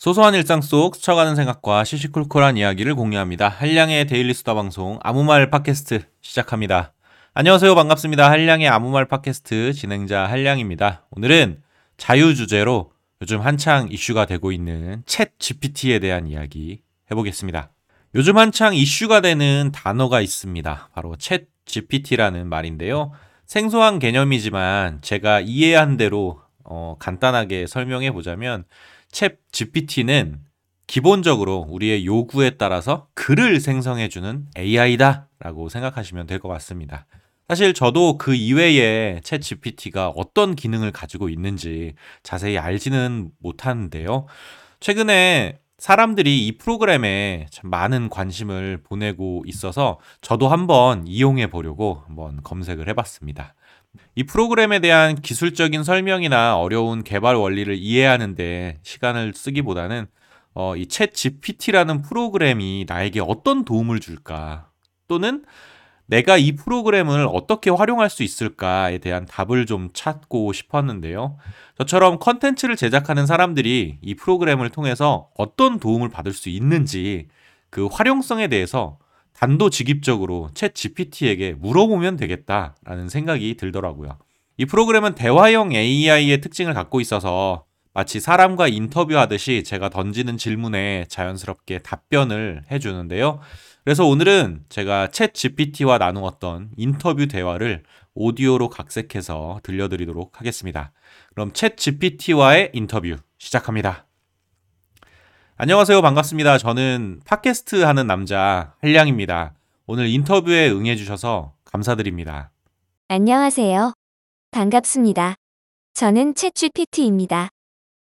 소소한 일상 속 스쳐가는 생각과 시시콜콜한 이야기를 공유합니다. 한량의 데일리 수다 방송 아무 말 팟캐스트 시작합니다. 안녕하세요. 반갑습니다. 한량의 아무 말 팟캐스트 진행자 한량입니다. 오늘은 자유 주제로 요즘 한창 이슈가 되고 있는 챗 GPT에 대한 이야기 해보겠습니다. 요즘 한창 이슈가 되는 단어가 있습니다. 바로 챗 GPT라는 말인데요. 생소한 개념이지만 제가 이해한 대로 어, 간단하게 설명해 보자면 챗 GPT는 기본적으로 우리의 요구에 따라서 글을 생성해주는 AI다 라고 생각하시면 될 것 같습니다. 사실 저도 그 이외에 챗 GPT가 어떤 기능을 가지고 있는지 자세히 알지는 못하는데요. 최근에 사람들이 이 프로그램에 참 많은 관심을 보내고 있어서 저도 한번 이용해 보려고 한번 검색을 해봤습니다. 이 프로그램에 대한 기술적인 설명이나 어려운 개발 원리를 이해하는데 시간을 쓰기보다는 어, 이챗 GPT라는 프로그램이 나에게 어떤 도움을 줄까 또는 내가 이 프로그램을 어떻게 활용할 수 있을까에 대한 답을 좀 찾고 싶었는데요. 저처럼 컨텐츠를 제작하는 사람들이 이 프로그램을 통해서 어떤 도움을 받을 수 있는지 그 활용성에 대해서 단도직입적으로 챗 GPT에게 물어보면 되겠다라는 생각이 들더라고요. 이 프로그램은 대화형 AI의 특징을 갖고 있어서 마치 사람과 인터뷰하듯이 제가 던지는 질문에 자연스럽게 답변을 해주는데요. 그래서 오늘은 제가 챗 GPT와 나누었던 인터뷰 대화를 오디오로 각색해서 들려드리도록 하겠습니다. 그럼 챗 GPT와의 인터뷰 시작합니다. 안녕하세요. 반갑습니다. 저는 팟캐스트 하는 남자 한량입니다. 오늘 인터뷰에 응해주셔서 감사드립니다. 안녕하세요. 반갑습니다. 저는 챗GPT입니다.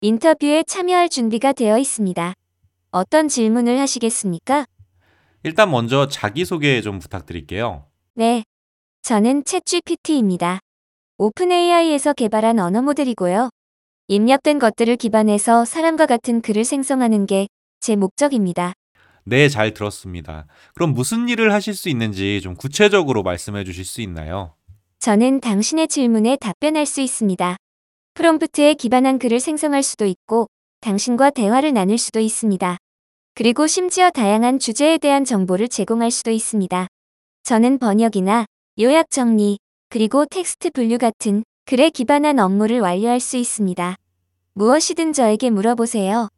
인터뷰에 참여할 준비가 되어 있습니다. 어떤 질문을 하시겠습니까? 일단 먼저 자기소개 좀 부탁드릴게요. 네. 저는 챗GPT입니다. 오픈AI에서 개발한 언어 모델이고요. 입력된 것들을 기반해서 사람과 같은 글을 생성하는 게 제 목적입니다. 네, 잘 들었습니다. 그럼 무슨 일을 하실 수 있는지 좀 구체적으로 말씀해 주실 수 있나요? 저는 당신의 질문에 답변할 수 있습니다. 프롬프트에 기반한 글을 생성할 수도 있고, 당신과 대화를 나눌 수도 있습니다. 그리고 심지어 다양한 주제에 대한 정보를 제공할 수도 있습니다. 저는 번역이나 요약 정리, 그리고 텍스트 분류 같은 글에 기반한 업무를 완료할 수 있습니다. 무엇이든 저에게 물어보세요.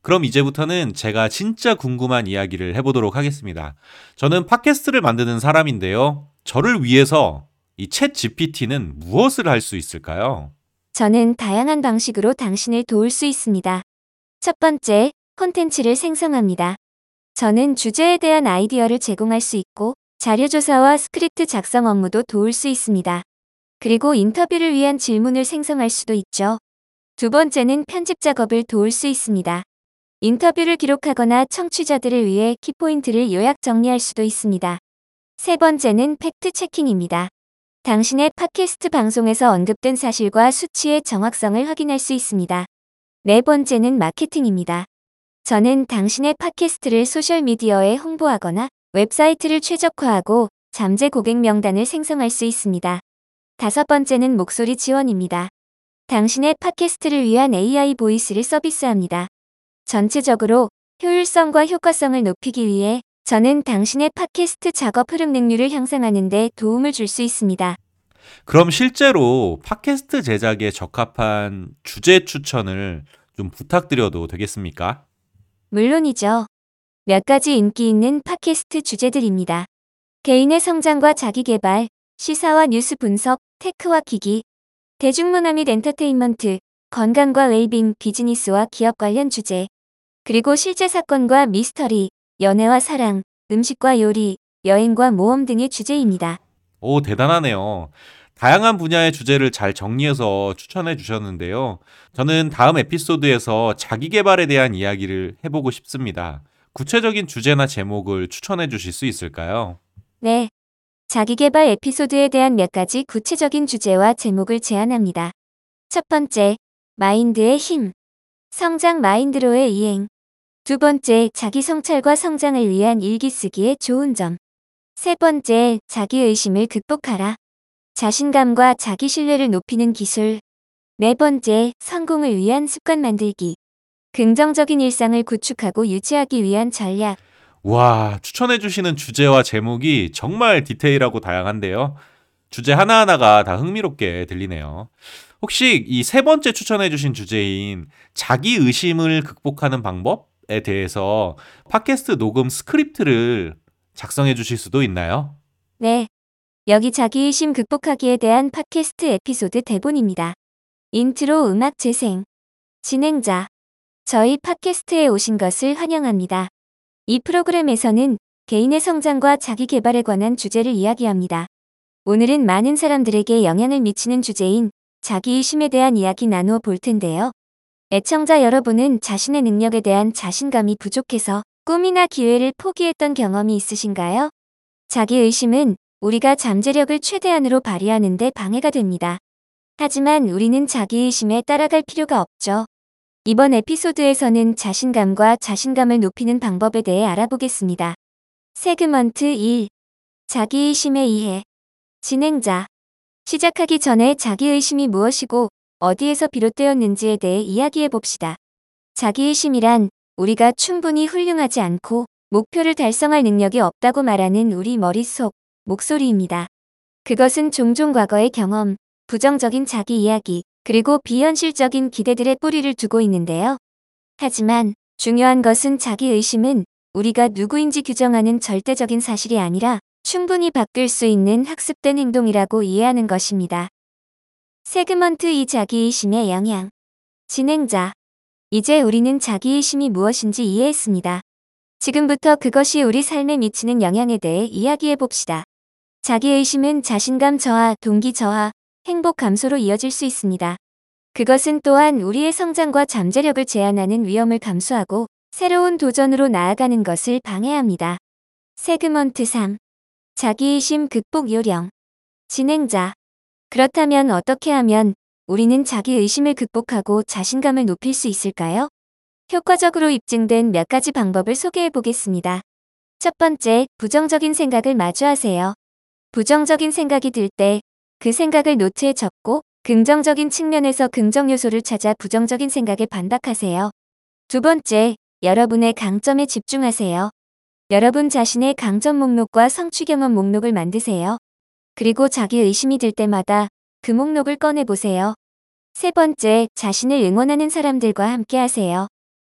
그럼 이제부터는 제가 진짜 궁금한 이야기를 해보도록 하겠습니다. 저는 팟캐스트를 만드는 사람인데요. 저를 위해서 이 ChatGPT는 무엇을 할 수 있을까요? 저는 다양한 방식으로 당신을 도울 수 있습니다. 첫 번째, 콘텐츠를 생성합니다. 저는 주제에 대한 아이디어를 제공할 수 있고, 자료조사와 스크립트 작성 업무도 도울 수 있습니다. 그리고 인터뷰를 위한 질문을 생성할 수도 있죠. 두 번째는 편집 작업을 도울 수 있습니다. 인터뷰를 기록하거나 청취자들을 위해 키포인트를 요약 정리할 수도 있습니다. 세 번째는 fact checking입니다. 당신의 팟캐스트 방송에서 언급된 사실과 수치의 정확성을 확인할 수 있습니다. 네 번째는 마케팅입니다. 저는 당신의 팟캐스트를 소셜미디어에 홍보하거나 웹사이트를 최적화하고 잠재 고객 명단을 생성할 수 있습니다. 다섯 번째는 목소리 지원입니다. 당신의 팟캐스트를 위한 AI 보이스를 서비스합니다. 전체적으로 효율성과 효과성을 높이기 위해 저는 당신의 팟캐스트 작업 흐름 능률을 향상하는 데 도움을 줄 수 있습니다. 그럼 실제로 팟캐스트 제작에 적합한 주제 추천을 좀 부탁드려도 되겠습니까? 물론이죠. 몇 가지 인기 있는 팟캐스트 주제들입니다. 개인의 성장과 자기개발, 시사와 뉴스 분석, 테크와 기기, 대중문화 및 엔터테인먼트, 건강과 웰빙, 비즈니스와 기업 관련 주제, 그리고 실제 사건과 미스터리, 연애와 사랑, 음식과 요리, 여행과 모험 등의 주제입니다. 오, 대단하네요. 다양한 분야의 주제를 잘 정리해서 추천해 주셨는데요. 저는 다음 에피소드에서 자기 개발에 대한 이야기를 해보고 싶습니다. 구체적인 주제나 제목을 추천해 주실 수 있을까요? 네. 자기개발 에피소드에 대한 몇 가지 구체적인 주제와 제목을 제안합니다. 첫 번째, 마인드의 힘. 성장 마인드로의 이행. 두 번째, 자기 성찰과 성장을 위한 일기 쓰기의 좋은 점. 세 번째, 자기 의심을 극복하라. 자신감과 자기 신뢰를 높이는 기술. 네 번째, 성공을 위한 습관 만들기. 긍정적인 일상을 구축하고 유지하기 위한 전략. 와, 추천해 주시는 주제와 제목이 정말 디테일하고 다양한데요. 주제 하나하나가 다 흥미롭게 들리네요. 혹시 이 세 번째 추천해 주신 주제인 자기 의심을 극복하는 방법에 대해서 팟캐스트 녹음 스크립트를 작성해 주실 수도 있나요? 네. 여기 자기 의심 극복하기에 대한 팟캐스트 에피소드 대본입니다. 인트로 음악 재생. 진행자. 저희 팟캐스트에 오신 것을 환영합니다. 이 프로그램에서는 개인의 성장과 자기 개발에 관한 주제를 이야기합니다. 오늘은 많은 사람들에게 영향을 미치는 주제인 자기의심에 대한 이야기 나누어 볼 텐데요. 애청자 여러분은 자신의 능력에 대한 자신감이 부족해서 꿈이나 기회를 포기했던 경험이 있으신가요? 자기의심은 우리가 잠재력을 최대한으로 발휘하는 데 방해가 됩니다. 하지만 우리는 자기의심에 따라갈 필요가 없죠. 이번 에피소드에서는 자신감과 자신감을 높이는 방법에 대해 알아보겠습니다. 세그먼트 1. 자기의심의 이해. 진행자. 시작하기 전에 자기의심이 무엇이고 어디에서 비롯되었는지에 대해 이야기해 봅시다. 자기의심이란 우리가 충분히 훌륭하지 않고 목표를 달성할 능력이 없다고 말하는 우리 머릿속 목소리입니다. 그것은 종종 과거의 경험, 부정적인 자기 이야기, 그리고 비현실적인 기대들의 뿌리를 두고 있는데요. 하지만 중요한 것은 자기 의심은 우리가 누구인지 규정하는 절대적인 사실이 아니라 충분히 바뀔 수 있는 학습된 행동이라고 이해하는 것입니다. 세그먼트 이 자기의심의 영향. 진행자. 이제 우리는 자기의심이 무엇인지 이해했습니다. 지금부터 그것이 우리 삶에 미치는 영향에 대해 이야기해 봅시다. 자기의심은 자신감 저하, 동기 저하, 행복 감소로 이어질 수 있습니다. 그것은 또한 우리의 성장과 잠재력을 제한하는 위험을 감수하고 새로운 도전으로 나아가는 것을 방해합니다. 세그먼트 3. 자기의심 극복 요령. 진행자. 그렇다면 어떻게 하면 우리는 자기 의심을 극복하고 자신감을 높일 수 있을까요? 효과적으로 입증된 몇 가지 방법을 소개해 보겠습니다. 첫 번째, 부정적인 생각을 마주하세요. 부정적인 생각이 들 때 그 생각을 노트에 적고 긍정적인 측면에서 긍정 요소를 찾아 부정적인 생각에 반박하세요. 두 번째, 여러분의 강점에 집중하세요. 여러분 자신의 강점 목록과 성취 경험 목록을 만드세요. 그리고 자기 의심이 들 때마다 그 목록을 꺼내보세요. 세 번째, 자신을 응원하는 사람들과 함께 하세요.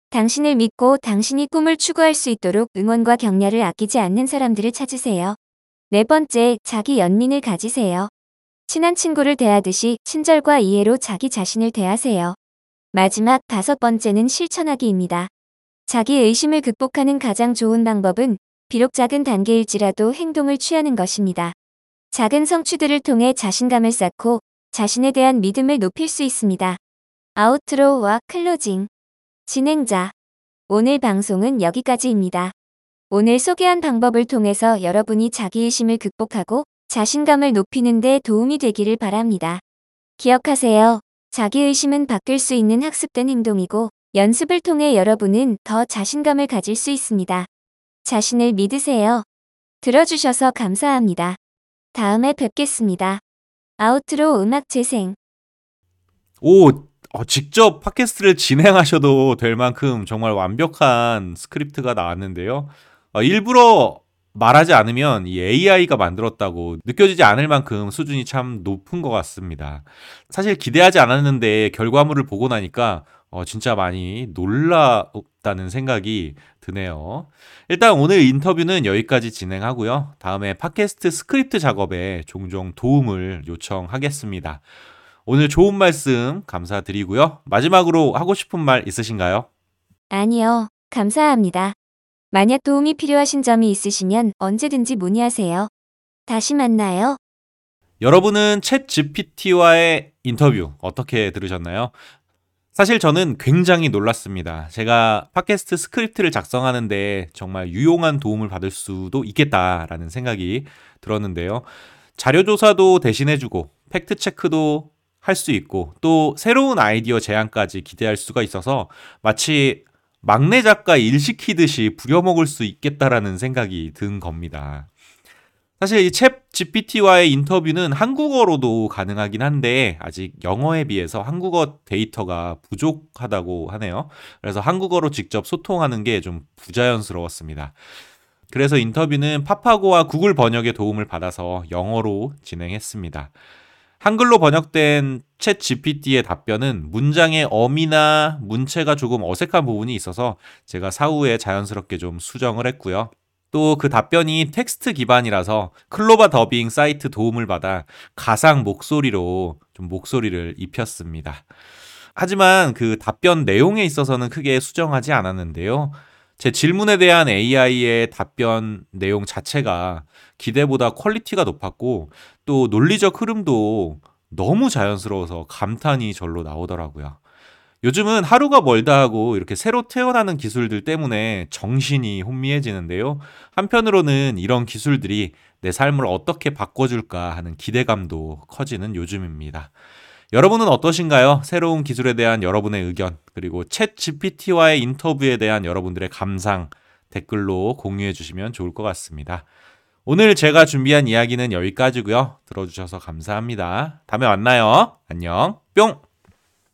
당신을 믿고 당신이 꿈을 추구할 수 있도록 응원과 격려를 아끼지 않는 사람들을 찾으세요. 네 번째, 자기 연민을 가지세요. 친한 친구를 대하듯이 친절과 이해로 자기 자신을 대하세요. 마지막 다섯 번째는 실천하기입니다. 자기 의심을 극복하는 가장 좋은 방법은 비록 작은 단계일지라도 행동을 취하는 것입니다. 작은 성취들을 통해 자신감을 쌓고 자신에 대한 믿음을 높일 수 있습니다. 아우트로와 클로징. 진행자. 오늘 방송은 여기까지입니다. 오늘 소개한 방법을 통해서 여러분이 자기의심을 극복하고 자신감을 높이는 데 도움이 되기를 바랍니다. 기억하세요. 자기의심은 바뀔 수 있는 학습된 행동이고 연습을 통해 여러분은 더 자신감을 가질 수 있습니다. 자신을 믿으세요. 들어주셔서 감사합니다. 다음에 뵙겠습니다. Outro 음악 재생. 오, 어, 직접 팟캐스트를 진행하셔도 될 만큼 정말 완벽한 스크립트가 나왔는데요. 어, 일부러 말하지 않으면 이 AI가 만들었다고 느껴지지 않을 만큼 수준이 참 높은 것 같습니다. 사실 기대하지 않았는데 결과물을 보고 나니까 어, 진짜 많이 놀랍다는 생각이 드네요. 일단 오늘 인터뷰는 여기까지 진행하고요. 다음에 팟캐스트 스크립트 작업에 종종 도움을 요청하겠습니다. 오늘 좋은 말씀 감사드리고요. 마지막으로 하고 싶은 말 있으신가요? 아니요, 감사합니다. 만약 도움이 필요하신 점이 있으시면 언제든지 문의하세요. 다시 만나요. 여러분은 ChatGPT와의 인터뷰 어떻게 들으셨나요? 사실 저는 굉장히 놀랐습니다. 제가 팟캐스트 스크립트를 작성하는데 정말 유용한 도움을 받을 수도 있겠다라는 생각이 들었는데요. 자료조사도 대신해주고, 팩트체크도 할 수 있고, 또 새로운 아이디어 제안까지 기대할 수가 있어서 마치 막내 작가 일 시키듯이 부려먹을 수 있겠다라는 생각이 든 겁니다. 사실 이 ChatGPT와의 인터뷰는 한국어로도 가능하긴 한데 아직 영어에 비해서 한국어 데이터가 부족하다고 하네요. 그래서 한국어로 직접 소통하는 게 좀 부자연스러웠습니다. 그래서 인터뷰는 파파고와 구글 번역의 도움을 받아서 영어로 진행했습니다. 한글로 번역된 챗 GPT의 답변은 문장의 어미나 문체가 조금 어색한 부분이 있어서 제가 사후에 자연스럽게 좀 수정을 했고요. 또 그 답변이 텍스트 기반이라서 클로바 더빙 사이트 도움을 받아 가상 목소리로 좀 목소리를 입혔습니다. 하지만 그 답변 내용에 있어서는 크게 수정하지 않았는데요. 제 질문에 대한 AI의 답변 내용 자체가 기대보다 quality가 높았고 또 논리적 흐름도 너무 자연스러워서 감탄이 절로 나오더라고요. 요즘은 하루가 멀다 하고 이렇게 새로 태어나는 기술들 때문에 정신이 혼미해지는데요. 한편으로는 이런 기술들이 내 삶을 어떻게 바꿔줄까 하는 기대감도 커지는 요즘입니다. 여러분은 어떠신가요? 새로운 기술에 대한 여러분의 의견, 그리고 챗 GPT와의 인터뷰에 대한 여러분들의 감상 댓글로 공유해 주시면 좋을 것 같습니다. 오늘 제가 준비한 이야기는 여기까지고요. 들어주셔서 감사합니다. 다음에 만나요. 안녕. 뿅!